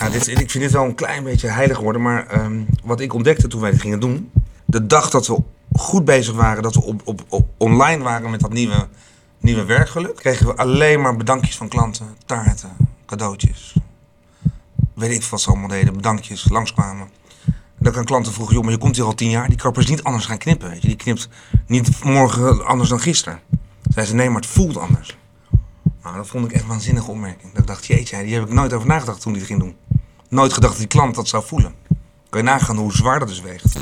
Nou, dit, ik vind dit wel een klein beetje heilig geworden. Maar ehm, wat ik ontdekte toen wij dit gingen doen. De dag dat we goed bezig waren, dat we op, op, online waren met dat nieuwe, nieuwe werkgeluk. Kregen we alleen maar bedankjes van klanten. Taarten, cadeautjes. Weet ik wat ze allemaal deden. Bedankjes, langskwamen. Dan kan klanten vroegen, joh, maar je komt hier al tien jaar. Die kapper is niet anders gaan knippen, weet je. Die knipt niet morgen anders dan gisteren. Zei ze, nee, maar het voelt anders. Nou, dat vond ik echt een waanzinnige opmerking. Dat ik dacht, jeetje, die heb ik nooit over nagedacht toen ik het ging doen. Nooit gedacht dat die klant dat zou voelen. Kan je nagaan hoe zwaar dat dus weegt.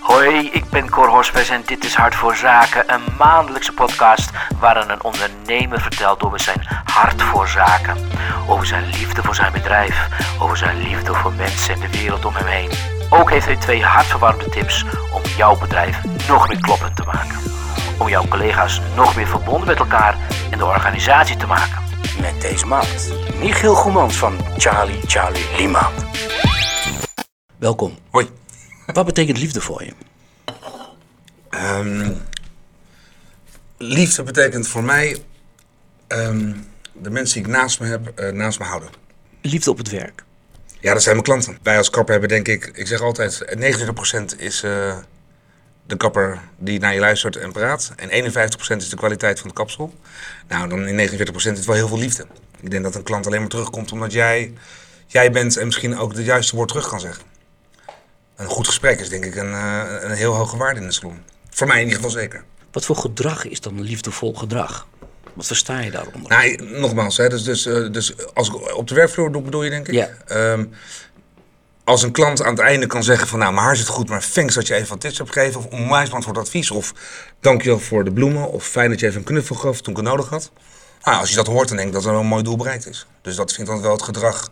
Hoi, ik ben Cor Hospes en dit is Hart voor Zaken, een maandelijkse podcast waarin een ondernemer vertelt over zijn hart voor zaken. Over zijn liefde voor zijn bedrijf, over zijn liefde voor mensen en de wereld om hem heen. Ook heeft hij twee hartverwarmde tips om jouw bedrijf nog meer kloppend te maken. Om jouw collega's nog meer verbonden met elkaar en de organisatie te maken. Met deze maand Michiel Goemans van Charlie Charlie Lima. Welkom. Hoi. Wat betekent liefde voor je? Ehm, liefde betekent voor mij ehm, de mensen die ik naast me heb, eh, naast me houden. Liefde op het werk. Ja, dat zijn mijn klanten. Wij als kapper hebben denk ik, ik zeg altijd, 29% is eh, de kapper die naar je luistert en praat. En 51% is de kwaliteit van het kapsel. Nou, dan in 49% is het wel heel veel liefde. Ik denk dat een klant alleen maar terugkomt omdat jij, jij bent en misschien ook het juiste woord terug kan zeggen. Een goed gesprek is denk ik een, eh, een heel hoge waarde in de salon. Voor mij in ieder geval zeker. Wat voor gedrag is dan liefdevol gedrag? Wat versta je daaronder? Nou, nogmaals, hè, dus, dus, eh, dus als ik op de werkvloer doe, bedoel je denk ik? Ja. Ehm, als een klant aan het einde kan zeggen van nou, mijn haar zit goed, maar thanks dat je even wat tips hebt gegeven. Of onwijs bedankt voor het advies. Of dankjewel voor de bloemen. Of fijn dat je even een knuffel gaf toen ik het nodig had. Nou, als je dat hoort, dan denk ik dat er wel een mooi doel bereikt is. Dus dat vind ik dan wel het gedrag.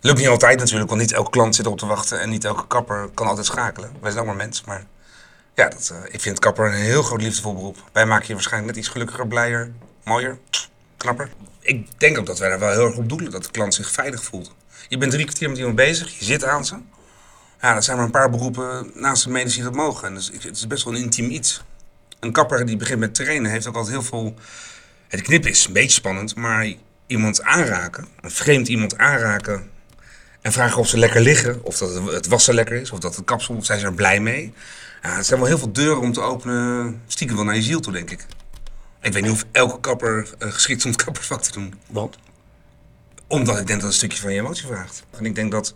Lukt niet altijd natuurlijk, want niet elke klant zit op te wachten. En niet elke kapper kan altijd schakelen. Wij zijn ook maar mens, maar... Ja, dat, eh, ik vind kapper een heel groot liefdevol beroep. Wij maken je waarschijnlijk net iets gelukkiger, blijer, mooier, knapper. Ik denk ook dat wij daar wel heel erg op doelen, dat de klant zich veilig voelt. Je bent drie kwartier met iemand bezig, je zit aan ze. Ja, dat zijn maar een paar beroepen naast de medici die dat mogen. En dus het is best wel een intiem iets. Een kapper die begint met trainen heeft ook altijd heel veel... Het knip is een beetje spannend, maar iemand aanraken, een vreemd iemand aanraken... en vragen of ze lekker liggen, of dat het wassen lekker is, of dat het kapsel, of zijn ze er blij mee... Ja, het zijn wel heel veel deuren om te openen, stiekem wel naar je ziel toe, denk ik. Ik weet niet of elke kapper eh, geschikt is om het kappersvak te doen. Want? Omdat ik denk dat het een stukje van je emotie vraagt. En ik denk dat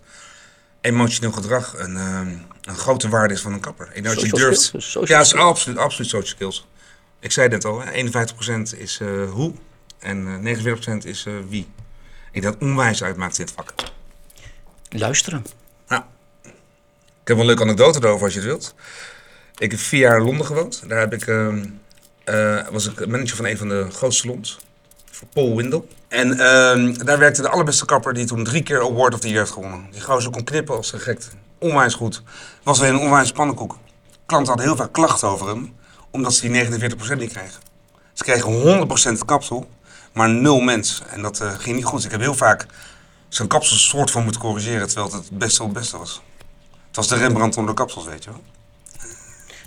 emotioneel gedrag een, ehm, een grote waarde is van een kapper. Denk dat je durft. ja, is absoluut, absoluut social skills. Ik zei net al, hè, 51% is eh, hoe en eh 49% is eh, wie. Ik denk dat onwijs uitmaakt in dit vak. Luisteren. Nou, ik heb wel een leuke anekdote erover als je het wilt. Ik heb vier jaar in Londen gewoond. Daar heb ik, ehm, eh, was ik manager van een van de grootste salons. Voor Paul Windle. En ehm, daar werkte de allerbeste kapper die toen drie keer Award of the Year heeft gewonnen. Die gozer kon knippen als een gekte. Onwijs goed. Was weer een onwijs pannenkoek. Klanten hadden heel vaak klachten over hem. Omdat ze die 49% niet kregen. Ze kregen 100% kapsel, maar nul mens. En dat eh, ging niet goed. Ik heb heel vaak zijn kapsel soort van moeten corrigeren, terwijl het het beste op het beste was. Het was de Rembrandt onder de kapsels, weet je wel.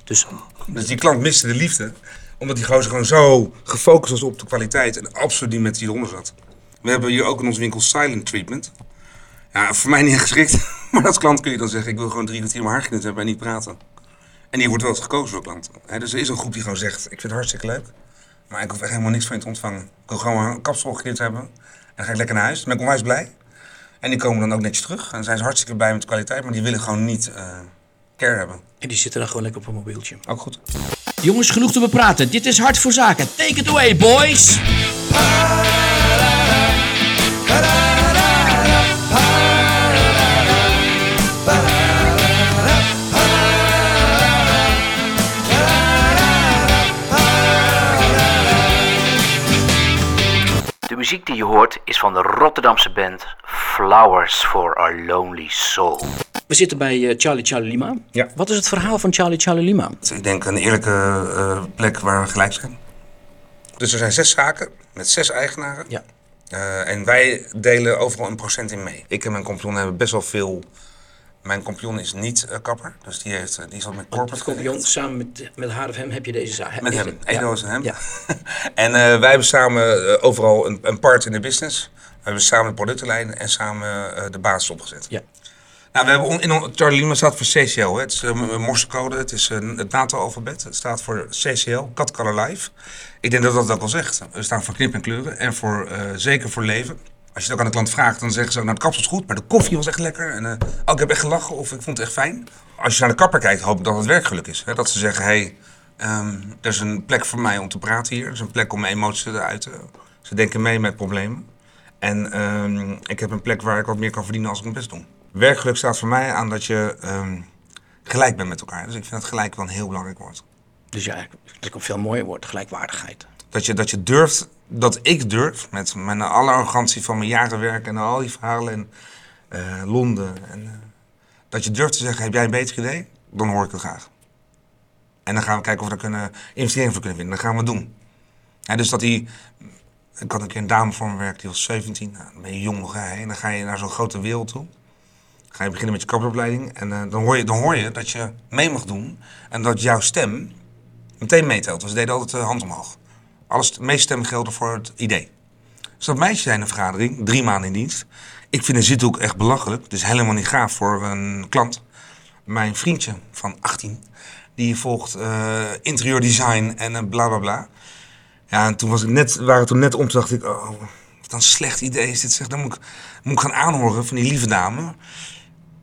Dus Dus die klant miste de liefde, omdat die gozer gewoon zo gefocust was op de kwaliteit en absoluut niet met die eronder zat. We hebben hier ook in onze winkel silent treatment. Ja, voor mij niet geschikt, maar als klant kun je dan zeggen, ik wil gewoon drie kwartier mijn haar geknipt hebben en niet praten. En die wordt wel eens gekozen door klanten. Hè, dus er is een groep die gewoon zegt, ik vind het hartstikke leuk, maar ik hoef echt helemaal niks van je te ontvangen. Ik wil gewoon een kapsel geknipt hebben en dan ga ik lekker naar huis. Dan ben ik onwijs blij. En die komen dan ook netjes terug. En dan zijn ze hartstikke blij met de kwaliteit, maar die willen gewoon niet eh care hebben. en die zitten dan gewoon lekker op een mobieltje. Ook goed. Jongens, genoeg te bepraten. Dit is Hart voor Zaken. Take it away, boys! Muziek die je hoort is van de Rotterdamse band Flowers for Our Lonely Soul. We zitten bij eh, Charlie Charlie Lima. Ja. Wat is het verhaal van Charlie Charlie Lima? Ik denk een eerlijke eh, plek waar we gelijk zijn. Dus er zijn zes zaken met zes eigenaren. Ja. Eh, en wij delen overal een procent in mee. Ik en mijn compagnon hebben best wel veel. Mijn compagnon is niet eh, kapper, dus die, heeft, eh, die zat met corporate geregeld. samen met, met haar of hem heb je deze zaak. Met hem, Edo is hem. Ja. en eh, wij hebben samen overal een, een part in de business. We hebben samen de productenlijn en samen de basis opgezet. Ja. Nou, we hebben on, in on- Charlie Lima staat voor CCL. Hè. Het is een morsecode, het is een, het NATO-alfabet. Het staat voor CCL, Cat Color Life. Ik denk dat dat ook al zegt. We staan voor knip en kleuren en voor, zeker voor leven. Als je het ook aan de klant vraagt, dan zeggen ze... nou, de kapsel is goed, maar de koffie was echt lekker. En, eh, oh, ik heb echt gelachen of ik vond het echt fijn. Als je naar de kapper kijkt, hoop ik dat het werkgeluk is. Hè. Dat ze zeggen, hey, ehm, er is een plek voor mij om te praten hier. Er is een plek om mijn emoties te uiten. Ze denken mee met problemen. En ehm, ik heb een plek waar ik wat meer kan verdienen als ik mijn best doe. Werkgeluk staat voor mij aan dat je ehm, gelijk bent met elkaar. Dus ik vind dat gelijk wel een heel belangrijk woord. Dus ja, dat is ook veel mooier woord, gelijkwaardigheid. Dat je, dat je durft, dat ik durf, met mijn alle arrogantie van mijn jaren werk en al die verhalen in eh, Londen. En, eh, dat je durft te zeggen, heb jij een beter idee? Dan hoor ik het graag. En dan gaan we kijken of we daar kunnen investering voor kunnen vinden. Dat gaan we doen. Ja, dus dat die... Ik had een keer een dame voor me werken, die was 17. Nou, dan ben je jong hè. En dan ga je naar zo'n grote wereld toe. Ga je beginnen met je kapperopleiding. En eh, dan, hoor je, dan hoor je dat je mee mag doen. En dat jouw stem meteen meetelt. Dus ze deden altijd de hand omhoog. Alles, de meeste stemmen gelden voor het idee. Dus dat meisje zei in een vergadering, drie maanden in dienst. Ik vind een zithoek echt belachelijk. Dus helemaal niet gaaf voor een klant. Mijn vriendje van 18, die volgt eh interieurdesign en eh, bla bla bla. Ja, en toen was ik net, waren toen net om, toen dacht ik, oh, wat een slecht idee is dit. Zeg, dan moet ik, moet gaan aanhoren van die lieve dame.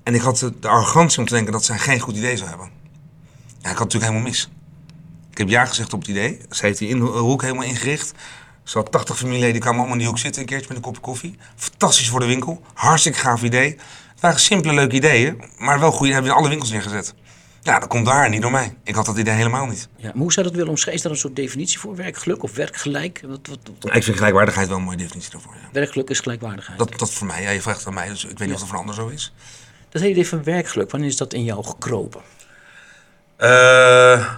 En ik had de, de arrogantie om te denken dat zij geen goed idee zou hebben. Ja, ik had het natuurlijk helemaal mis. Ik heb ja gezegd op het idee. Ze heeft die in- hoek helemaal ingericht. Ze had 80 familieleden, die kwamen allemaal in die hoek zitten een keertje met een kopje koffie. Fantastisch voor de winkel. Hartstikke gaaf idee. Het waren simpele, leuke ideeën, maar wel goede. Hebben we in alle winkels neergezet. Ja, dat komt daar, niet door mij. Ik had dat idee helemaal niet. Ja, maar hoe zou dat willen omschrijven? Is daar een soort definitie voor? Werkgeluk of werkgelijk? Wat, wat, wat- Ik vind gelijkwaardigheid wel een mooie definitie daarvoor. Ja. Werkgeluk is gelijkwaardigheid. Dat, Dat, dat voor mij. Ja, je vraagt aan mij, dus ik weet niet of dat voor een ander zo is. hele idee van werkgeluk, wanneer is dat in jou gekropen? Eh,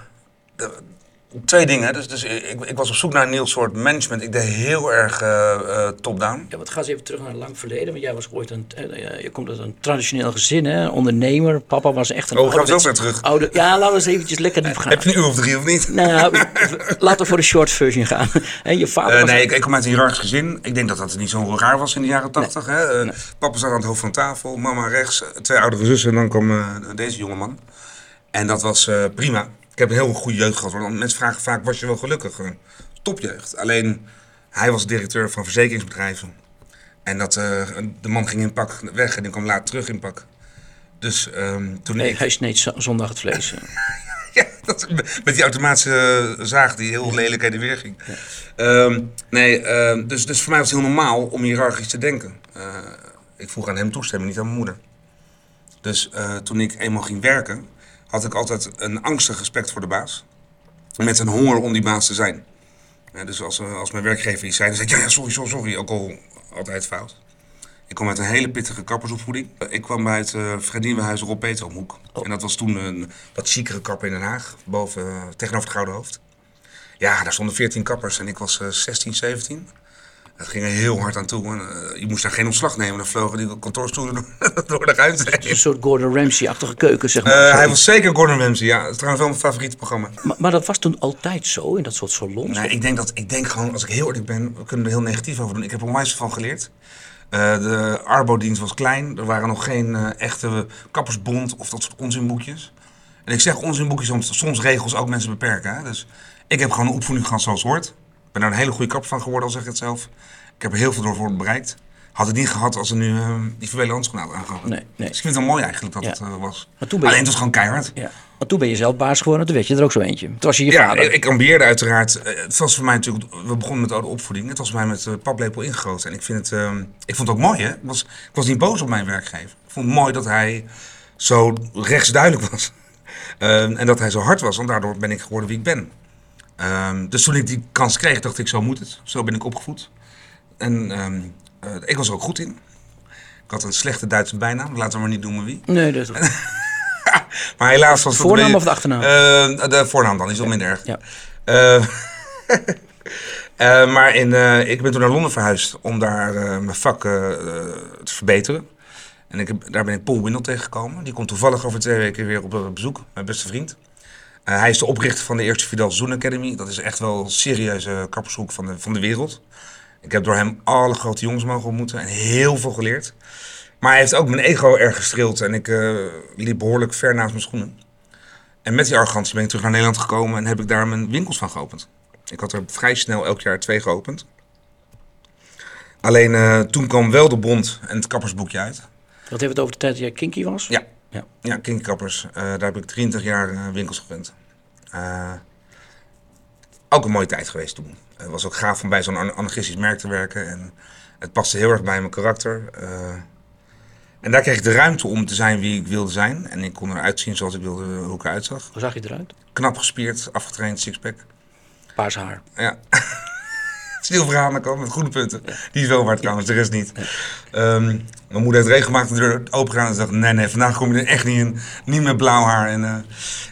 twee dingen. Dus, dus ik, ik was op zoek naar een nieuw soort management. Ik deed heel erg eh, eh, top-down. Ja, want ga eens even terug naar een lang verleden. Want jij was ooit een, eh, je komt uit een traditioneel gezin, hè? ondernemer. Papa was echt een Oh, gaan we zo ouderwets- ver terug? Oude, ja, laten we eens eventjes lekker diep gaan. Heb je een uur of drie of niet? Nou, laten we voor de short version gaan. Je vader Eh, nee, ik, ik kom uit een hiërarchisch gezin. Ik denk dat dat niet zo raar was in de jaren tachtig. hè. Eh, Papa zat aan het hoofd van tafel, mama rechts, eh, twee oudere zussen en dan kwam eh, deze jongeman. En dat was eh, prima. Ik heb een heel goede jeugd gehad. Want mensen vragen vaak, was je wel gelukkig? Topjeugd. Alleen, hij was directeur van verzekeringsbedrijven. En dat, eh, de man ging in pak weg en die kwam later terug in pak. Dus ehm, toen Nee, ik... hij sneed zo- zondag het vlees. Ja, dat, met die automatische zaag die heel lelijk heen en weer ging. Ehm, nee, ehm, dus, dus voor mij was het heel normaal om hiërarchisch te denken. Eh, ik vroeg aan hem toestemming, niet aan mijn moeder. Dus eh, toen ik eenmaal ging werken, had ik altijd een angstig respect voor de baas. Met een honger om die baas te zijn. Eh, dus als, eh, als mijn werkgever iets zei, dan zei ik, ja, ja, sorry, sorry, sorry. Ook al altijd fout. Ik kwam uit een hele pittige kappersopvoeding. Eh, Ik kwam bij het uh, Verdienwehuis Rob Peteromhoek. En dat was toen een wat chicere kapper in Den Haag, boven, eh, tegenover het Gouden Hoofd. Ja, daar stonden 14 kappers en ik was eh, 16, 17. Het ging er heel hard aan toe. En, eh, je moest daar geen ontslag nemen. Dan vlogen die kantoorstoelen door, door de ruimte heen. Een soort Gordon Ramsay-achtige keuken, zeg maar. Eh, Sorry. hij was zeker Gordon Ramsay, ja. Dat is trouwens wel mijn favoriete programma. maar, maar dat was toen altijd zo, in dat soort salons? Nee, ik denk, dat, ik denk gewoon, als ik heel eerlijk ben, we kunnen er heel negatief over doen. Ik heb er onwijs van geleerd. Eh, de Arbo-dienst was klein. Er waren nog geen echte kappersbond of dat soort onzinboekjes. En ik zeg onzinboekjes, soms regels ook mensen beperken. Hè? Dus ik heb gewoon een opvoeding gehad zoals het hoort. Ben daar een hele goede kapper van geworden, al zeg ik het zelf. Ik heb er heel veel door voor bereikt. Had het niet gehad als er nu eh, die vervelende handschoenen hadden aangehad. Nee, nee. Dus ik vind het wel mooi eigenlijk dat Ja. het eh, was. Maar toen ben je- Alleen het was gewoon keihard. Ja. Want toen ben je zelf baas geworden, toen werd je er ook zo eentje. Toen was je je Ja, vader. ik, ik ambieerde uiteraard. Eh, Het was voor mij natuurlijk. We begonnen met oude opvoeding. Het was voor mij met uh, paplepel ingegoten. En ik, vind het, ehm, ik vond het ook mooi, hè? Ik was, ik was niet boos op mijn werkgever. Ik vond het mooi dat hij zo rechtsduidelijk was. Ehm, en dat hij zo hard was. Want daardoor ben ik geworden wie ik ben. Ehm, dus toen ik die kans kreeg, dacht ik: zo moet het. Zo ben ik opgevoed. En ehm, eh, ik was er ook goed in. Ik had een slechte Duitse bijnaam. Laten we maar niet noemen wie. Nee, dat is... Maar helaas was De dat een voornaam beetje- of de achternaam? Eh, de voornaam dan, is wel minder erg. Ja. Eh, maar in, ik ben toen naar Londen verhuisd om daar mijn vak te verbeteren. En ik heb, daar ben ik Paul Windel tegengekomen. Die komt toevallig over twee weken weer op bezoek, mijn beste vriend. Eh, hij is de oprichter van de eerste Fidel Zoen Academy. Dat is echt wel een serieuze kappershoek van de, van de wereld. Ik heb door hem alle grote jongens mogen ontmoeten en heel veel geleerd. Maar hij heeft ook mijn ego erg gestreeld en ik eh, liep behoorlijk ver naast mijn schoenen. En met die arrogantie ben ik terug naar Nederland gekomen en heb ik daar mijn winkels van geopend. Ik had er vrij snel elk jaar twee geopend. Alleen eh, toen kwam wel de bond en het kappersboekje uit. Wat heeft het over de tijd dat jij kinky was? Ja, Ja. ja Kinkerkappers. Eh, daar heb ik 23 jaar winkels gewend. Eh, ook een mooie tijd geweest toen. Het was ook gaaf om bij zo'n an- anarchistisch merk te werken. En het paste heel erg bij mijn karakter. Eh, en daar kreeg ik de ruimte om te zijn wie ik wilde zijn. En ik kon eruit zien zoals ik wilde, hoe ik eruit zag. Hoe zag je eruit? Knap gespierd, afgetraind, sixpack. Paars haar. Ja. Stil verhaal komen met goede punten. Die is wel waard trouwens, de rest niet. Ehm, mijn moeder heeft regelmatig de deur open gedaan en ze dacht, nee, nee, vandaag kom je er echt niet in. Niet met blauw haar. En, eh,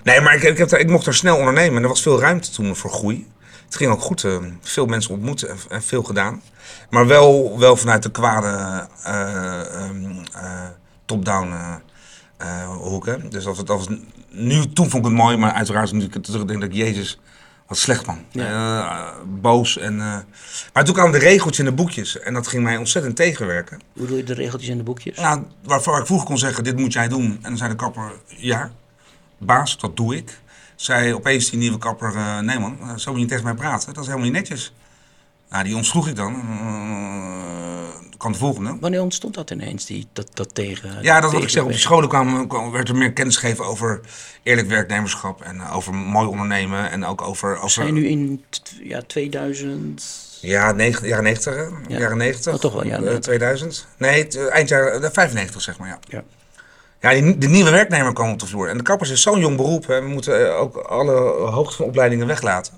Nee, maar ik, ik, heb daar, ik mocht daar snel ondernemen en er was veel ruimte toen voor groei. Het ging ook goed, eh, veel mensen ontmoet en, en veel gedaan. Maar wel, wel vanuit de kwade eh, ehm, eh, top-down hoek. Hè? Dus dat was, nu, toen vond ik het mooi, maar uiteraard nu ik het terug denk dat ik, jezus, wat slecht man. Eh, boos. En, eh, maar toen kwamen de regeltjes in de boekjes en dat ging mij ontzettend tegenwerken. Hoe bedoel je de regeltjes in de boekjes? Nou, waarvoor ik vroeger kon zeggen, dit moet jij doen. En dan zei de kapper, ja, baas, dat doe ik. Zei opeens die nieuwe kapper, eh, nee man, zo moet je niet tegen mij praten. Dat is helemaal niet netjes. Nou, die ontsloeg ik dan. Uh, kan de volgende. Wanneer ontstond dat ineens, die, dat, dat tegen... Ja, dat wat ik zeg. Op tegenwerken? scholen kwam, kwam- werd er meer kennis gegeven over eerlijk werknemerschap. En eh, over mooi ondernemen. En ook over... over Zijn nu in ja, 2000... Ja, negen, jaren 90, hè? Ja. Jaren 90. Oh, toch wel, jaren Eh, 90. 2000. Nee, eh, eind jaren eh, 95, zeg maar, ja. Ja. Ja, die, de nieuwe werknemer kwam op de vloer. En de kappers is zo'n jong beroep. Hè. We moeten eh, ook alle hoogte van opleidingen weglaten.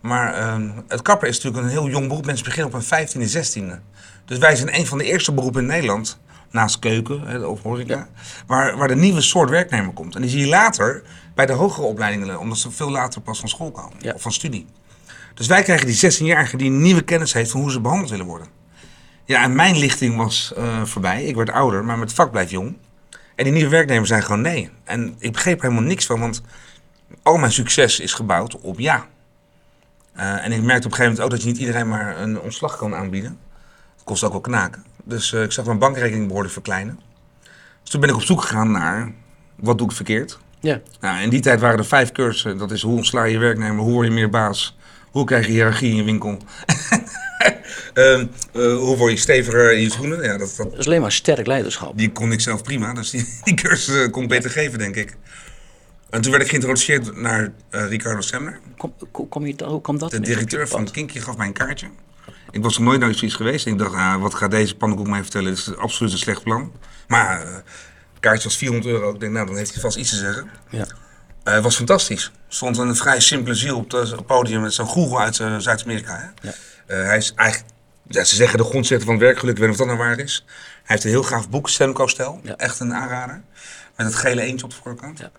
Maar ehm, het kapper is natuurlijk een heel jong beroep. Mensen beginnen op een 15e, 16e. Dus wij zijn een van de eerste beroepen in Nederland, naast keuken hè, of horeca, waar, waar de nieuwe soort werknemer komt. En die zie je later bij de hogere opleidingen, omdat ze veel later pas van school komen Ja. of van studie. Dus wij krijgen die 16-jarige die een nieuwe kennis heeft van hoe ze behandeld willen worden. Ja, en mijn lichting was eh, voorbij. Ik werd ouder, maar met vak blijf jong. En die nieuwe werknemers zijn gewoon nee. En ik begreep er helemaal niks van, want al mijn succes is gebouwd op ja. Eh, en ik merkte op een gegeven moment ook dat je niet iedereen maar een ontslag kan aanbieden. Dat kost ook wel knaken. Dus eh, ik zag mijn bankrekening behoorlijk verkleinen. Dus toen ben ik op zoek gegaan naar wat doe ik verkeerd. Ja. Nou, in die tijd waren er vijf cursussen. Dat is hoe ontsla je werknemer, hoe word je meer baas, hoe krijg je hiërarchie in je winkel. Ehm, eh, hoe word je steviger in je schoenen? Ja, dat, dat, Dat is alleen maar sterk leiderschap. die kon ik zelf prima, dus die, die cursus kon ik beter geven, denk ik. En toen werd ik geïntroduceerd naar eh, Ricardo Semler. Kom, kom, je, hoe kwam dat? De directeur van? Kinky gaf mij een kaartje. Ik was nog nooit naar zoiets geweest. Ik dacht, ah, wat gaat deze pannenkoek mij vertellen? Dit is absoluut een slecht plan. Maar eh, het kaartje was 400 euro. Ik denk, nou, dan heeft hij vast iets te zeggen. Ja. Eh, het was fantastisch. Stond een vrij simpele ziel op het podium met zo'n goeroe uit eh, Zuid-Amerika. Ja. Eh, hij is eigenlijk, ja, ze zeggen de grondzetter van het werkgeluk, ik weet niet of dat nou waar is. Hij heeft een heel gaaf boek, Semco-stijl. Ja. Echt een aanrader. Met het gele eentje op de voorkant. Ja.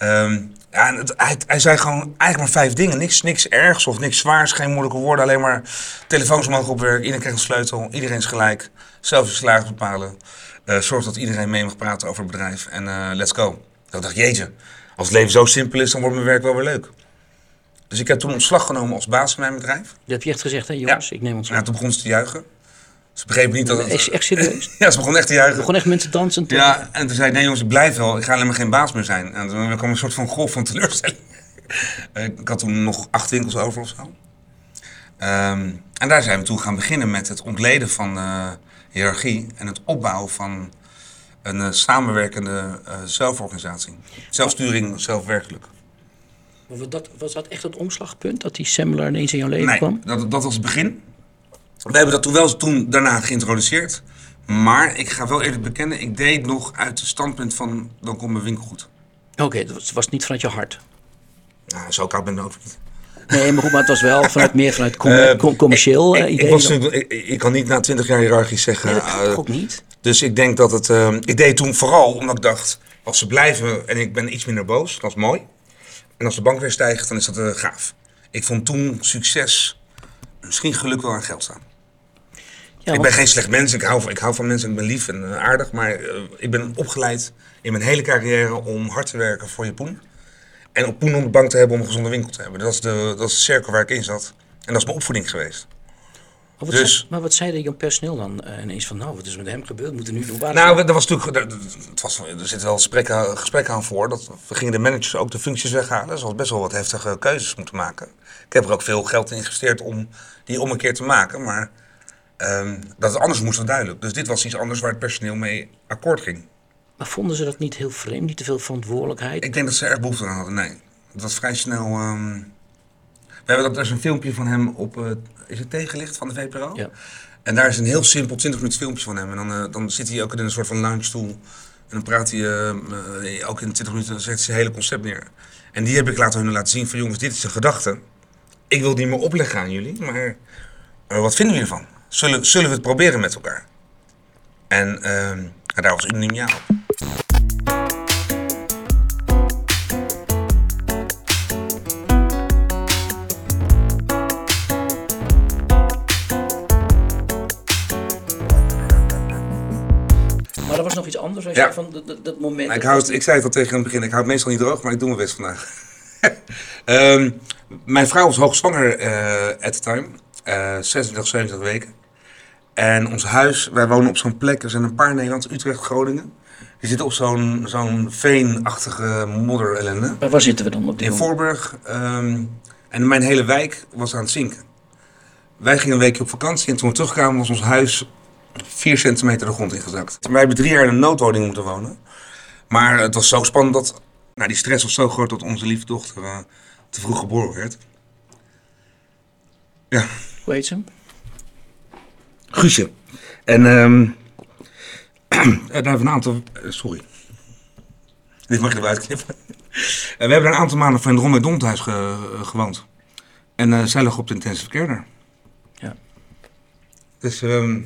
Ehm, ja, en het- hij, hij zei gewoon eigenlijk maar vijf dingen. Niks, niks ergs of niks zwaars, geen moeilijke woorden. Alleen maar telefoons mogen op werk, iedereen krijgt een sleutel, iedereen is gelijk. Zelf je salaris bepalen. Eh, zorg dat iedereen mee mag praten over het bedrijf. En eh, let's go. Ik dacht, jeetje, als het leven zo simpel is, dan wordt mijn werk wel weer leuk. Dus ik heb toen ontslag genomen als baas van mijn bedrijf. Dat heb je echt gezegd, hè jongens? Ik neem ons Ja, toen begon ze te juigen. Ze begrepen niet dat het... Echt, echt serieus? Ja, ze begon echt te juichen. Gewoon echt mensen dansen? te- Ja, en toen zei ik, nee jongens, ik blijf wel. Ik ga alleen maar geen baas meer zijn. En toen kwam een soort van golf van teleurstelling. Ik had toen nog acht winkels over of zo. Ehm, en daar zijn we toen gaan beginnen met het ontleden van eh hiërarchie en het opbouwen van een eh, samenwerkende eh, zelforganisatie. Zelfsturing, zelfwerkelijk. Was dat, was dat echt het omslagpunt? Dat die Semler ineens in jouw leven Nee, kwam? dat, dat was het begin. We hebben dat toen wel toen daarna geïntroduceerd. Maar ik ga wel eerlijk bekennen, ik deed nog uit het standpunt van dan komt mijn winkel goed. Oké, dat was, was niet vanuit je hart. Nou, zo koud ben ik ook niet. Nee, maar goed, maar het was wel vanuit, meer vanuit com- Eh, com- commercieel ik, eh, ik, idee. was, ik, ik kan niet na twintig jaar hiërarchisch zeggen. Nee, dat kan eh, toch ook niet? dus ik denk dat het. eh, ik deed toen vooral omdat ik dacht: als ze blijven en ik ben iets minder boos, dat is mooi. En als de bank weer stijgt, dan is dat gaaf. Ik vond toen succes, misschien geluk wel aan geld staan. Ja, ik ben geen slecht mens, ik hou, van, ik hou van mensen, ik ben lief en eh, aardig. Maar eh, ik ben opgeleid in mijn hele carrière om hard te werken voor je poen. En op poen om de bank te hebben om een gezonde winkel te hebben. Dat is, de, dat is de cirkel waar ik in zat. En dat is mijn opvoeding geweest. Maar wat, Dus- zei, maar wat zei de jong personeel dan eh, ineens van, nou, wat is met hem gebeurd? Moeten nu doen? Nou, er, was natuurlijk, het was, er zit wel gesprek, aan- gesprek aan voor. Dat we gingen de managers ook de functies weghalen. Ze hadden best wel wat heftige keuzes moeten maken. Ik heb er ook veel geld in geïnvesteerd om die om een keer te maken. Maar ehm, dat het anders moest was duidelijk. Dus dit was iets anders waar het personeel mee akkoord ging. maar vonden ze dat niet heel vreemd? Niet te veel verantwoordelijkheid? Ik denk dat ze er erg behoefte aan hadden. Nee, het was vrij snel. ehm, We hebben dat, er is een filmpje van hem op. eh, is het tegenlicht van de VPRO? Ja. En daar is een heel simpel 20 minuten filmpje van hem. En dan, eh, dan zit hij ook in een soort van lounge-stoel. En dan praat hij eh, eh, ook in 20 minuten. Dan zet hij zijn hele concept neer. En die heb ik laten hun laten zien van jongens, dit is de gedachte. Ik wil niet meer opleggen aan jullie, maar wat vinden jullie ervan? Zullen, zullen we het proberen met elkaar? En ehm, daar was unaniem ja op. Maar er was nog iets anders. Als Ja. je van dat, moment. Ik, dat hou was het, ik zei het al tegen het begin, ik hou het meestal niet droog, maar ik doe mijn best vandaag. Ehm, mijn vrouw was hoogzwanger eh at the time, eh 26, 27 weken. En ons huis, wij wonen op zo'n plek, er zijn een paar Nederlands, Utrecht, Groningen. Die zitten op zo'n zo'n veenachtige modder ellende. Maar waar zitten we dan op dit In moment? Voorburg. ehm, en mijn hele wijk was aan het zinken. Wij gingen een weekje op vakantie en toen we terugkwamen was ons huis 4 centimeter de grond ingezakt. Wij hebben drie jaar in een noodwoning moeten wonen. Maar het was zo spannend dat... Nou, die stress was zo groot dat onze lieve dochter eh, te vroeg geboren werd. Ja, Hoe heet ze? Guusje. En ehm daar hebben we een aantal... eh, Sorry. Dit mag je eruit knippen. We hebben een aantal maanden van het Ron Domthuis ge, eh, gewoond. En eh, zij lag op de intensive care daar. Ja. Dus ehm,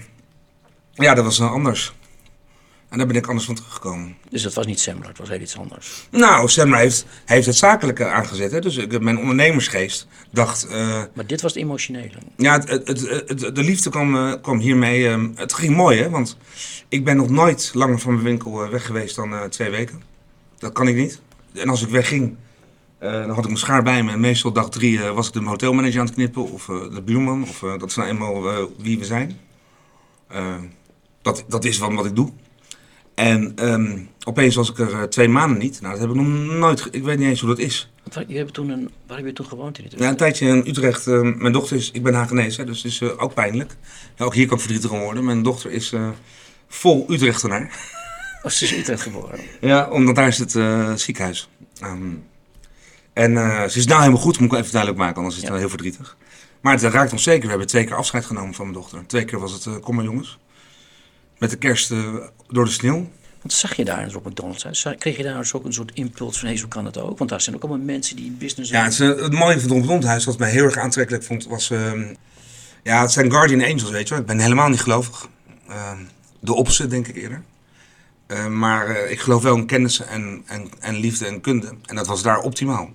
ja, dat was uh, anders. En daar ben ik anders van teruggekomen. Dus dat was niet Semler, het was heel iets anders. Nou, Sam heeft, heeft het zakelijke aangezet. Hè? Dus ik, mijn ondernemersgeest dacht... eh, Maar dit was het emotionele. Ja, het, het, de liefde kwam, eh, kwam hiermee. ehm, het ging mooi, hè? Want ik ben nog nooit langer van mijn winkel eh, weg geweest dan twee weken. Dat kan ik niet. En als ik wegging, dan had ik mijn schaar bij me. En meestal dag drie was ik de hotelmanager aan het knippen. Of de buurman. Of, dat is nou eenmaal wie we zijn. Dat, dat is wat ik doe. En ehm, opeens was ik er eh, twee maanden niet. Nou, dat heb ik nog nooit... Ik weet niet eens hoe dat is. Want je hebt toen een, waar heb je toen gewoond in Ja, een tijdje in Utrecht. eh, mijn dochter is, ik ben Hagenees, hè, dus het is eh, ook pijnlijk. Ja, ook hier kan ik verdrietig om worden. Mijn dochter is eh, vol Utrechtenaar. Was ze is in Utrecht geboren. Ja, omdat daar is het ziekenhuis. Ehm, en ze is nou helemaal goed, moet ik even duidelijk maken, anders is het Ja. wel heel verdrietig. Maar het raakt ons zeker. We hebben twee keer afscheid genomen van mijn dochter. Twee keer was het, kom maar jongens. Met de kerst eh, door de sneeuw. Wat zag je daar in het McDonald's? hè? Kreeg je daar dus ook een soort impuls van, hé, zo kan het ook? Want daar zijn ook allemaal mensen die business Ja, het, mooie van het Rondhuis, wat mij heel erg aantrekkelijk vond, was... ehm, ja, het zijn Guardian Angels, weet je wel. Ik ben helemaal niet gelovig. Ehm, de opposite, denk ik eerder. Eh, maar eh, ik geloof wel in kennis en, en, en liefde en kunde. En dat was daar optimaal.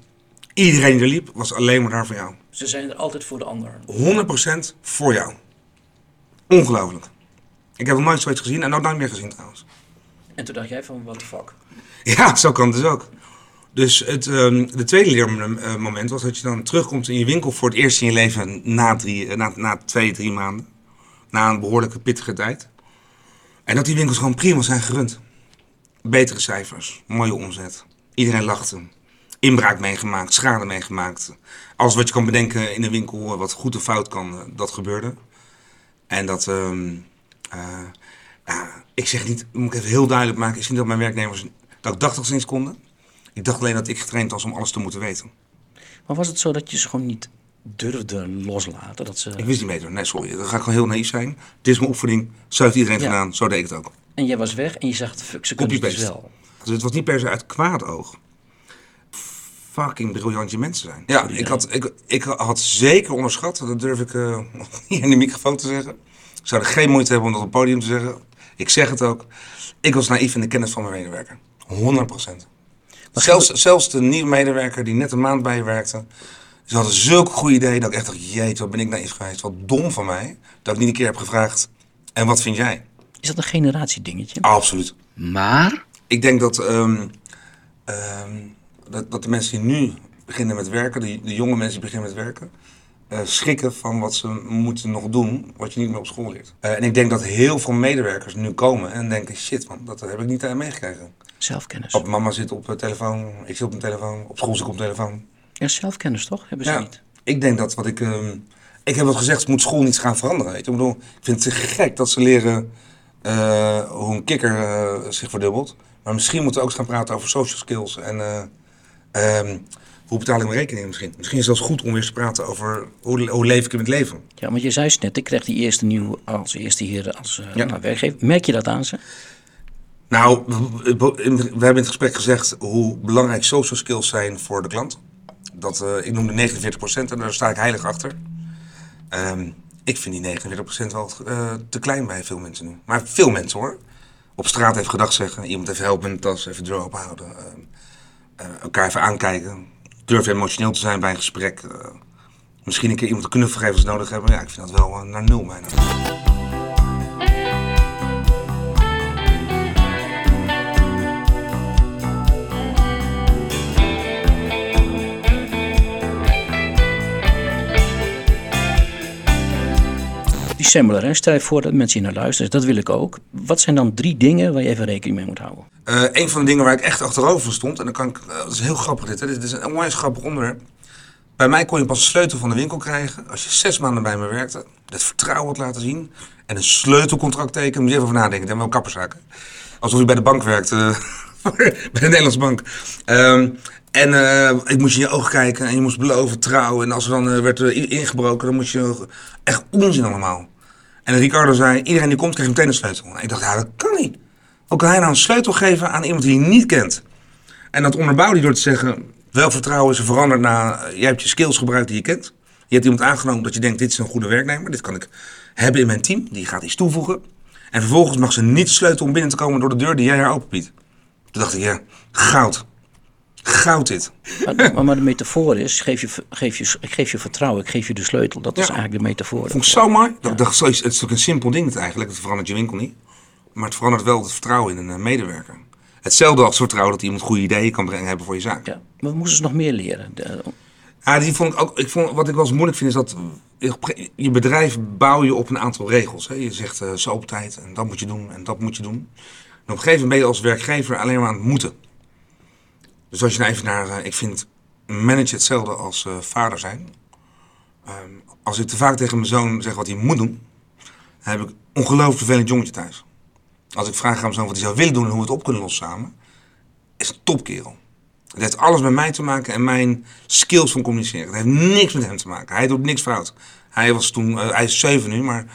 Iedereen die er liep, was alleen maar daar voor jou. Ze zijn er altijd voor de ander. 100% voor jou. Ongelooflijk. Ik heb nog nooit zoiets gezien en ook nooit meer gezien trouwens. En toen dacht jij van, what the fuck? Ja, zo kan het dus ook. Dus het ehm, de tweede leermoment was dat je dan terugkomt in je winkel voor het eerst in je leven na, drie, eh, na, na twee, drie maanden. Na een behoorlijke pittige tijd. En dat die winkels gewoon prima zijn gerund. Betere cijfers, mooie omzet. Iedereen lachte. Inbraak meegemaakt, schade meegemaakt. Alles wat je kan bedenken in een winkel, eh, wat goed of fout kan, eh, dat gebeurde. En dat, ehm, eh, ja, ik zeg niet, moet ik even heel duidelijk maken, ik zie niet dat mijn werknemers, dat ik dacht dat ze niks konden. Ik dacht alleen dat ik getraind was om alles te moeten weten. Maar was het zo dat je ze gewoon niet durfde loslaten? Dat ze... Ik wist niet beter. Nee, sorry, dan ga ik gewoon heel naïef zijn. Dit is mijn opvoeding, zo heeft iedereen Ja. gedaan, zo deed ik het ook. En jij was weg en je zegt, fuck, ze kunnen het dus wel. Dus het was niet per se uit kwaad oog. Fucking briljantje mensen zijn. Ja, ik had, ik, ik had zeker onderschat, dat durf ik hier in de microfoon te zeggen. Zou er geen moeite hebben om dat op het podium te zeggen. Ik zeg het ook. Ik was naïef in de kennis van mijn medewerker. 100% Zelfs, zelfs de nieuwe medewerker die net een maand bij je werkte. Ze hadden zulke goede ideeën dat ik echt dacht, jeetje, wat ben ik naïef geweest. Wat dom van mij. Dat ik niet een keer heb gevraagd, en wat vind jij? Is dat een generatiedingetje? Absoluut. Maar? Ik denk dat, ehm, ehm, dat, dat de mensen die nu beginnen met werken, de, de jonge mensen die beginnen met werken, eh, schrikken van wat ze moeten nog doen, wat je niet meer op school leert. Eh, en ik denk dat heel veel medewerkers nu komen en denken, shit man, dat heb ik niet uh, meegekregen. Zelfkennis. Op mama zit op de telefoon, ik zit op mijn telefoon, op school zit ik op de telefoon. Ja, zelfkennis toch? Hebben ze Ja, niet? ik denk dat wat ik... ehm, ik heb wel gezegd, moet school niet gaan veranderen. Weet je? Ik, bedoel, ik vind het te gek dat ze leren eh, hoe een kikker zich verdubbelt. Maar misschien moeten we ook eens gaan praten over social skills. En eh, ehm, hoe betaal ik mijn rekeningen misschien. Misschien is het zelfs goed om weer eens te praten over hoe, hoe leef ik in het leven. Ja, want je zei het net, ik kreeg die eerste nieuw als eerste hier als eh, Ja. nou, werkgever. Merk je dat aan ze? Nou, we, hebben in het gesprek gezegd hoe belangrijk social skills zijn voor de klant. Dat, eh, ik noemde 49% en daar sta ik heilig achter. Ehm, ik vind die 49% wel eh, te klein bij veel mensen nu. Maar veel mensen hoor. Op straat even gedag zeggen, iemand even helpen de tas, even de deur houden. ehm, eh, elkaar even aankijken. Durf emotioneel te zijn bij een gesprek. eh, misschien een keer iemand een knuffel nodig hebben. Ja, ik vind dat wel eh, naar nul bijna. Die stel je voor dat mensen hier naar luisteren, dat wil ik ook. Wat zijn dan drie dingen waar je even rekening mee moet houden? Eh, een van de dingen waar ik echt achterover stond, en dan kan ik, eh, dat is heel grappig dit, hè? dit is een onwijs grappig onderwerp. Bij mij kon je pas sleutel van de winkel krijgen als je zes maanden bij me werkte, het vertrouwen had laten zien en een sleutelcontract tekenen. Moet je even over nadenken, dat hebben kapperszaken. Alsof je bij de bank werkt, eh, bij de Nederlandse bank. Ehm, en eh, ik moest in je ogen kijken en je moest beloven trouw. En als er dan werd ingebroken, dan moest je echt onzin allemaal. En Ricardo zei, iedereen die komt krijgt meteen een sleutel. En ik dacht, ja, dat kan niet. Hoe kan hij nou een sleutel geven aan iemand die je niet kent? En dat onderbouwde hij door te zeggen, welk vertrouwen is er veranderd na, eh, jij hebt je skills gebruikt die je kent. Je hebt iemand aangenomen dat je denkt, dit is een goede werknemer, dit kan ik hebben in mijn team. Die gaat iets toevoegen. En vervolgens mag ze niet de sleutel om binnen te komen door de deur die jij haar openbiedt. Toen dacht ik, ja, goud. Goud dit. Maar, maar, de metafoor is, geef je, geef, je, ik geef je vertrouwen, ik geef je de sleutel. Dat is eigenlijk de metafoor. Vond ik zo mooi. Dat is- het is natuurlijk een simpel ding het eigenlijk. Het verandert je winkel niet. Maar het verandert wel het vertrouwen in een eh, medewerker. Hetzelfde als vertrouwen dat iemand goede ideeën kan brengen hebben voor je zaak. Ja. Maar we moesten ze nog meer leren. De- Ja, die vond ik ook. Ik vond, wat ik wel eens moeilijk vind is dat je- je bedrijf bouw je op een aantal regels. Hè. Je zegt eh, zo op tijd en dat moet je doen en dat moet je doen. En op een gegeven moment ben je als werkgever alleen maar aan het moeten. Dus als je nou even naar, eh, ik vind managen hetzelfde als eh, vader zijn. Ehm, als ik te vaak tegen mijn zoon zeg wat hij moet doen, dan heb ik ongelooflijk vervelend jongetje thuis. Als ik vraag aan zoon wat hij zou willen doen en hoe we het op kunnen lossen samen, is een topkerel. Het heeft alles met mij te maken en mijn skills van communiceren. Het heeft niks met hem te maken. Hij doet niks fout. Hij was toen, eh, hij is zeven nu, maar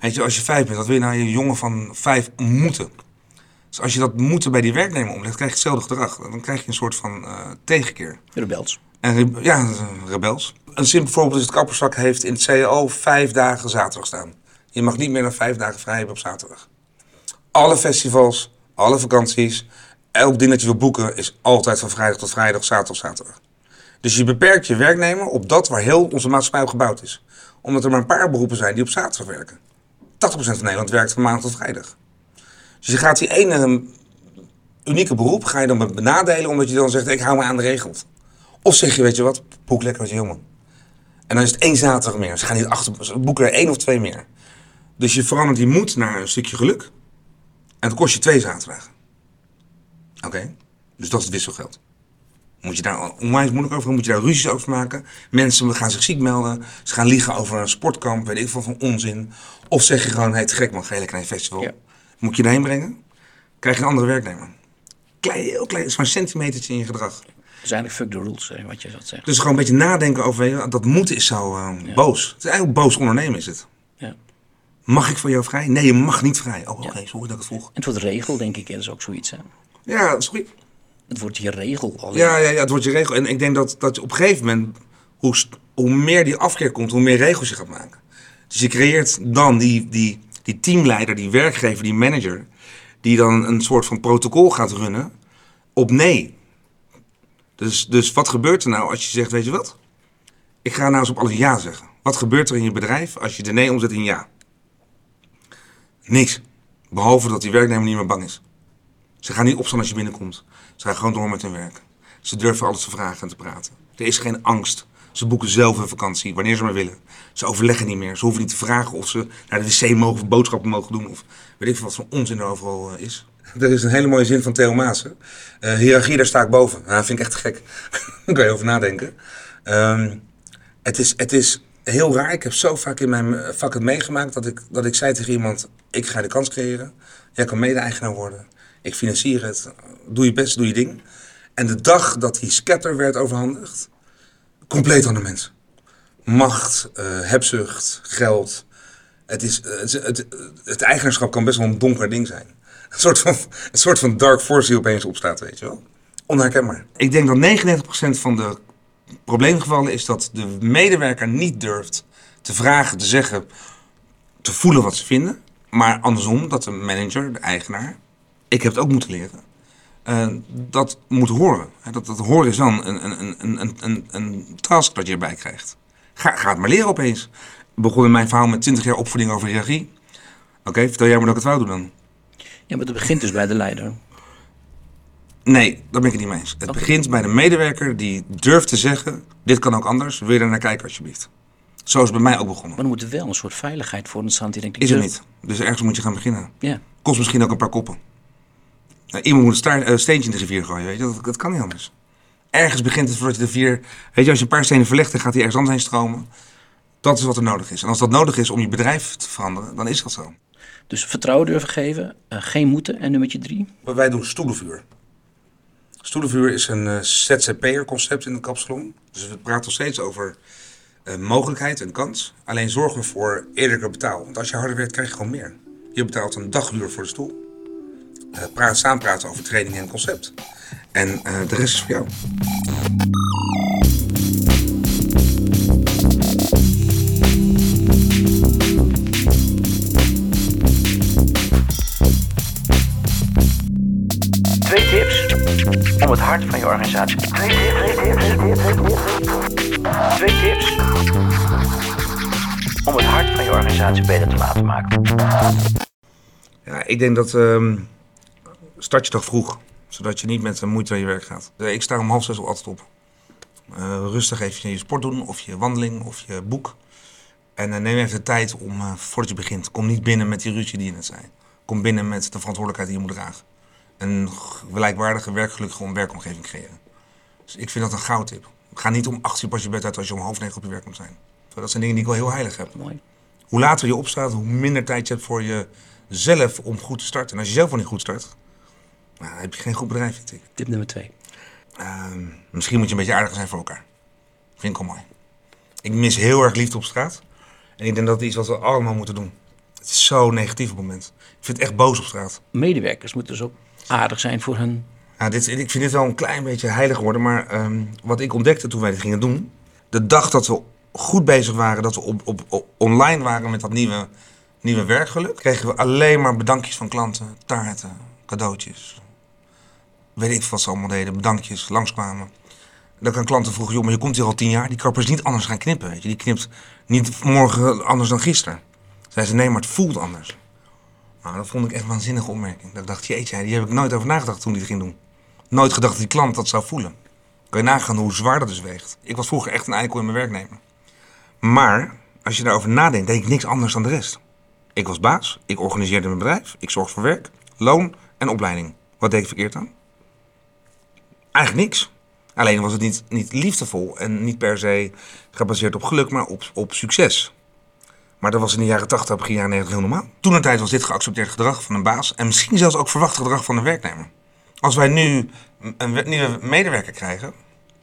weet je, als je vijf bent, wat wil je nou je jongen van vijf moeten? Dus als je dat moeten bij die werknemer omlegt, krijg je hetzelfde gedrag. Dan krijg je een soort van eh, tegenkeer. Rebels. En re- ja, rebels. Een simpel voorbeeld is het kappersvak heeft in het CAO vijf dagen zaterdag staan. Je mag niet meer dan vijf dagen vrij hebben op zaterdag. Alle festivals, alle vakanties, elk ding dat je wil boeken is altijd van vrijdag tot vrijdag, zaterdag zaterdag. Dus je beperkt je werknemer op dat waar heel onze maatschappij op gebouwd is. Omdat er maar een paar beroepen zijn die op zaterdag werken. 80% van Nederland werkt van maandag tot vrijdag. Dus je gaat die ene eh, unieke beroep ga je dan benadelen omdat je dan zegt ik hou me aan de regels. Of zeg je, weet je wat, boek lekker wat je jongen. En dan is het één zaterdag meer. Ze gaan niet achter, boeken er één of twee meer. Dus je verandert die moed naar een stukje geluk. En het kost je twee zaterdagen. Oké, dus dat is het wisselgeld. Moet je daar onwijs moeilijk over moet je daar ruzies over maken. Mensen gaan zich ziek melden, ze gaan liegen over een sportkamp, weet ik veel van onzin. Of zeg je gewoon, hey, te gek man, ga je lekker naar een festival. Ja. Moet je erheen brengen, krijg je een andere werknemer. Klein, heel klein, het een centimetertje in je gedrag. Dus eigenlijk fuck the rules, hè, wat je dat zegt. Dus gewoon een beetje nadenken over, dat moeten is zo eh, boos. Het is eigenlijk boos ondernemen is het. Ja. Mag ik voor jou vrij? Nee, je mag niet vrij. Oh, oké, sorry dat ik het vroeg. En het wordt regel, denk ik, dat is ook zoiets. Hè. Ja, sorry. Het wordt je regel. Alleen. Ja, ja, ja, het wordt je regel. En ik denk dat, dat je op een gegeven moment, hoe, hoe meer die afkeer komt, hoe meer regels je gaat maken. Dus je creëert dan die, die, die teamleider, die werkgever, die manager, die dan een soort van protocol gaat runnen op nee. Dus, dus wat gebeurt er nou als je zegt, weet je wat? Ik ga nou eens op alles ja zeggen. Wat gebeurt er in je bedrijf als je de nee omzet in ja? Niks. Behalve dat die werknemer niet meer bang is. Ze gaan niet opstaan als je binnenkomt. Ze gaan gewoon door met hun werk. Ze durven alles te vragen en te praten. Er is geen angst. Ze boeken zelf een vakantie, wanneer ze maar willen. Ze overleggen niet meer. Ze hoeven niet te vragen of ze naar de wc mogen of boodschappen mogen doen. Of weet ik veel wat voor onzin er overal eh, is. Er is een hele mooie zin van Theo Maassen. Uh, hiërarchie, daar sta ik boven. Nou, vind ik echt gek. daar kan je over nadenken. Ehm, het, is, het is heel raar. Ik heb zo vaak in mijn vak het meegemaakt dat ik, dat ik zei tegen iemand... ik ga de kans creëren. Jij kan mede-eigenaar worden. Ik financier het. Doe je best, doe je ding. En de dag dat die scepter werd overhandigd... compleet andere mensen. Macht, uh, hebzucht, geld. Het, is, het, het, het eigenaarschap kan best wel een donker ding zijn. Een soort van, een soort van dark force die opeens opstaat, weet je wel. Onherkenbaar. Ik denk dat 99% van de probleemgevallen is dat de medewerker niet durft te vragen, te zeggen, te voelen wat ze vinden. Maar andersom, dat de manager, de eigenaar, ik heb het ook moeten leren, uh, dat moet horen. Dat, dat horen is dan een, een, een, een, een task dat je erbij krijgt. Ga, ga het maar leren opeens. Begon in mijn verhaal met 20 jaar opvoeding over hiërarchie. Oké, vertel jij maar dat ik het wou doen dan. Ja, maar het begint dus bij de leider. Nee, daar ben ik het niet mee eens. Het begint bij de medewerker die durft te zeggen: dit kan ook anders, wil je er naar kijken alsjeblieft. Zo is het bij mij ook begonnen. Maar er moet er wel een soort veiligheid voor ontstaan. Die denkt, is er niet. Dus ergens moet je gaan beginnen. Ja. Kost misschien ook een paar koppen. Nou, iemand moet een uh, steentje in de rivier gooien, weet je. Dat, dat, kan niet anders. Ergens begint het voordat je de vier... Weet je, als je een paar stenen verlegt, dan gaat hij ergens anders heen stromen. Dat is wat er nodig is. En als dat nodig is om je bedrijf te veranderen, dan is dat zo. Dus vertrouwen durven geven, uh, geen moeten. En nummertje drie? Wij doen stoelenvuur. Stoelenvuur is een uh, ZZP'er concept in de kapsalon. Dus we praten nog steeds over uh, mogelijkheid en kans. Alleen zorgen we voor eerlijker betaal. Want als je harder werkt, krijg je gewoon meer. Je betaalt een daghuur voor de stoel. Uh, praat, samen praten over training en concept. En de rest is voor jou. Twee tips om het hart van je organisatie. Twee tips, twee tips, twee tips. Om het hart van je organisatie beter te laten maken. Ja, ik denk dat uh, start je toch vroeg, zodat je niet met moeite aan je werk gaat. Ik sta om half zes altijd op. Uh, rustig even je sport doen, of je wandeling, of je boek. En uh, neem even de tijd om, voordat je begint, kom niet binnen met die ruzie die je net zei. Kom binnen met de verantwoordelijkheid die je moet dragen een gelijkwaardige, werkgelukkige werkomgeving creëren. Dus ik vind dat een goudtip. Ga niet om acht uur pas je bed uit als je om half negen op je werk moet zijn. Dat zijn dingen die ik wel heel heilig heb. Mooi. Hoe later je opstaat, hoe minder tijd je hebt voor jezelf om goed te starten. En als je zelf al niet goed start, nou, dan heb je geen goed bedrijf, vind ik. Tip nummer twee. Uh, misschien moet je een beetje aardiger zijn voor elkaar. Vind ik wel mooi. Ik mis heel erg liefde op straat. En ik denk dat dat iets wat we allemaal moeten doen. Het is zo negatief op het moment. Ik vind het echt boos op straat. Medewerkers moeten dus ook aardig zijn voor hun. Ja, dit, ik vind dit wel een klein beetje heilig worden. Maar um, wat ik ontdekte toen wij dit gingen doen. De dag dat we goed bezig waren, dat we op, op, op online waren met dat nieuwe, nieuwe werkgeluk. Kregen we alleen maar bedankjes van klanten. Taarten, cadeautjes. Weet ik wat ze allemaal deden. Bedankjes, langskwamen. Dan kan klanten vroegen, joh, maar je komt hier al tien jaar. Die kapper is niet anders gaan knippen, weet je. Die knipt niet morgen anders dan gisteren. Zei ze, nee, maar het voelt anders. Nou, dat vond ik echt een waanzinnige opmerking. Dat ik dacht, jeetje, die heb ik nooit over nagedacht toen die het ging doen. Nooit gedacht dat die klant dat zou voelen. Kan je nagaan hoe zwaar dat dus weegt. Ik was vroeger echt een eikel in mijn werknemer. Maar, als je daarover nadenkt, deed ik niks anders dan de rest. Ik was baas, ik organiseerde mijn bedrijf, ik zorgde voor werk, loon en opleiding. Wat deed ik verkeerd dan? Eigenlijk niks. Alleen was het niet, niet liefdevol en niet per se gebaseerd op geluk, maar op, op succes. Maar dat was in de jaren 80, begin jaren 90 heel normaal. Toen een tijd was dit geaccepteerd gedrag van een baas en misschien zelfs ook verwacht gedrag van een werknemer. Als wij nu een nieuwe medewerker krijgen,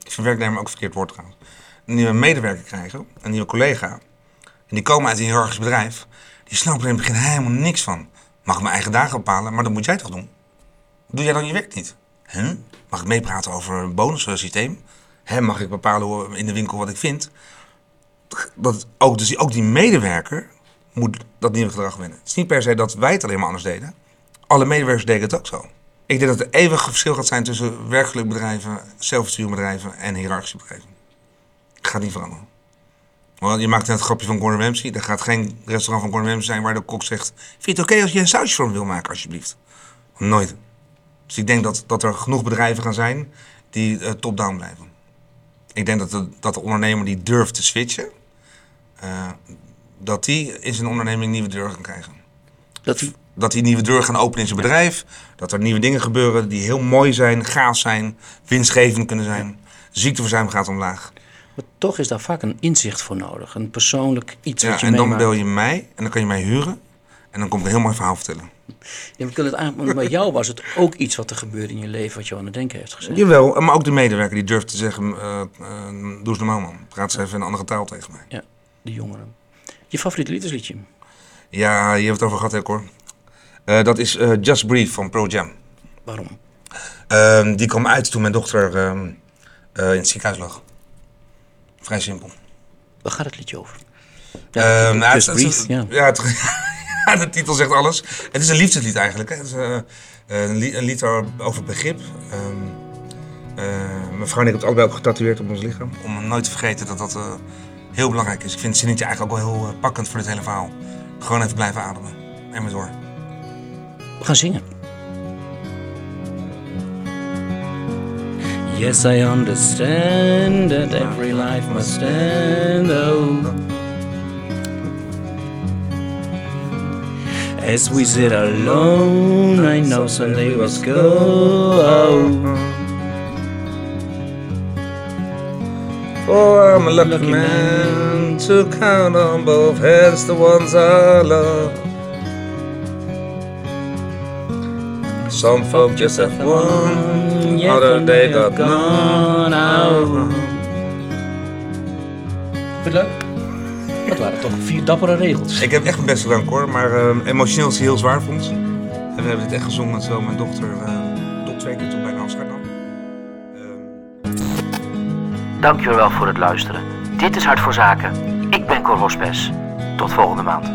ik vind werknemer ook verkeerd woord trouwens, een nieuwe medewerker krijgen, een nieuwe collega, en die komen uit een hiërarchisch bedrijf, die snappen er in het begin helemaal niks van. Mag ik mijn eigen dagen bepalen, maar dat moet jij toch doen? Doe jij dan je werk niet? Mag ik meepraten over een bonussysteem? Mag ik bepalen in de winkel wat ik vind? Dat ook, dus ook die medewerker moet dat nieuwe gedrag winnen. Het is niet per se dat wij het alleen maar anders deden. Alle medewerkers deden het ook zo. Ik denk dat er eeuwig verschil gaat zijn tussen werkelijk bedrijven, zelfbestuurde bedrijven en hiërarchische bedrijven. Het gaat niet veranderen. Want je maakt net het grapje van Gordon Ramsay. Er gaat geen restaurant van Gordon Ramsay zijn waar de kok zegt... Vind je het oké als je een sausje voor wil maken, alsjeblieft? Nooit. Dus ik denk dat, dat er genoeg bedrijven gaan zijn die uh, top-down blijven. Ik denk dat de, dat de ondernemer die durft te switchen, eh, dat die in zijn onderneming nieuwe deuren kan krijgen. Dat, Dat hij nieuwe deuren gaan openen in zijn bedrijf. Dat er nieuwe dingen gebeuren die heel mooi zijn, gaaf zijn, winstgevend kunnen zijn. Ziekteverzuim gaat omlaag. maar toch is daar vaak een inzicht voor nodig. Een persoonlijk iets Ja, wat je en dan meemaakt. bel je mij en dan kan je mij huren. En dan komt een heel mooi verhaal vertellen. Ja, kunnen het eigenlijk, maar bij jou was het ook iets wat er gebeurde in je leven wat je aan het denken heeft gezet. Jawel, maar ook de medewerker die durft te zeggen, eh, eh, doe eens normaal man. Praat eens even een andere taal tegen mij. Ja, de jongeren. Je favoriete liefdesliedje? Ja, je hebt het over gehad hè hoor. Eh, dat is Just Breathe van Pro Jam. Waarom? Ehm, die kwam uit toen mijn dochter ehm, eh, in het ziekenhuis lag. Vrij simpel. Waar gaat het liedje over? Ehm, nou, Just ja. ja, het- ja, de titel zegt alles. Het is een liefdeslied eigenlijk. Hè. Het is eh, een, lied, een lied over begrip. Eh, mijn vrouw en ik hebben het allebei ook getatoeëerd op ons lichaam. Om nooit te vergeten dat dat eh, heel belangrijk is. Ik vind het zinnetje eigenlijk ook wel heel eh, pakkend voor dit hele verhaal. Gewoon even blijven ademen. En maar door. We gaan zingen. Yes, I understand that every life must stand. Oh. As we sit alone, I know someday we'll go. Oh. I'm a lucky, Lucky man to count on both hands the ones I love. Some folk just have one, Yeah, other they got gone none. out. Het leuk? Dat waren toch vier dappere regels. Ik heb echt mijn best gedaan, hoor, maar eh, emotioneel is het heel zwaar voor ons. En we hebben het echt gezongen terwijl mijn dochter eh, tot twee keer toe bijna afscheid nam. Ehm, Dankjewel voor het luisteren. Dit is Hart voor Zaken. Ik ben Cor Hospes. Tot volgende maand.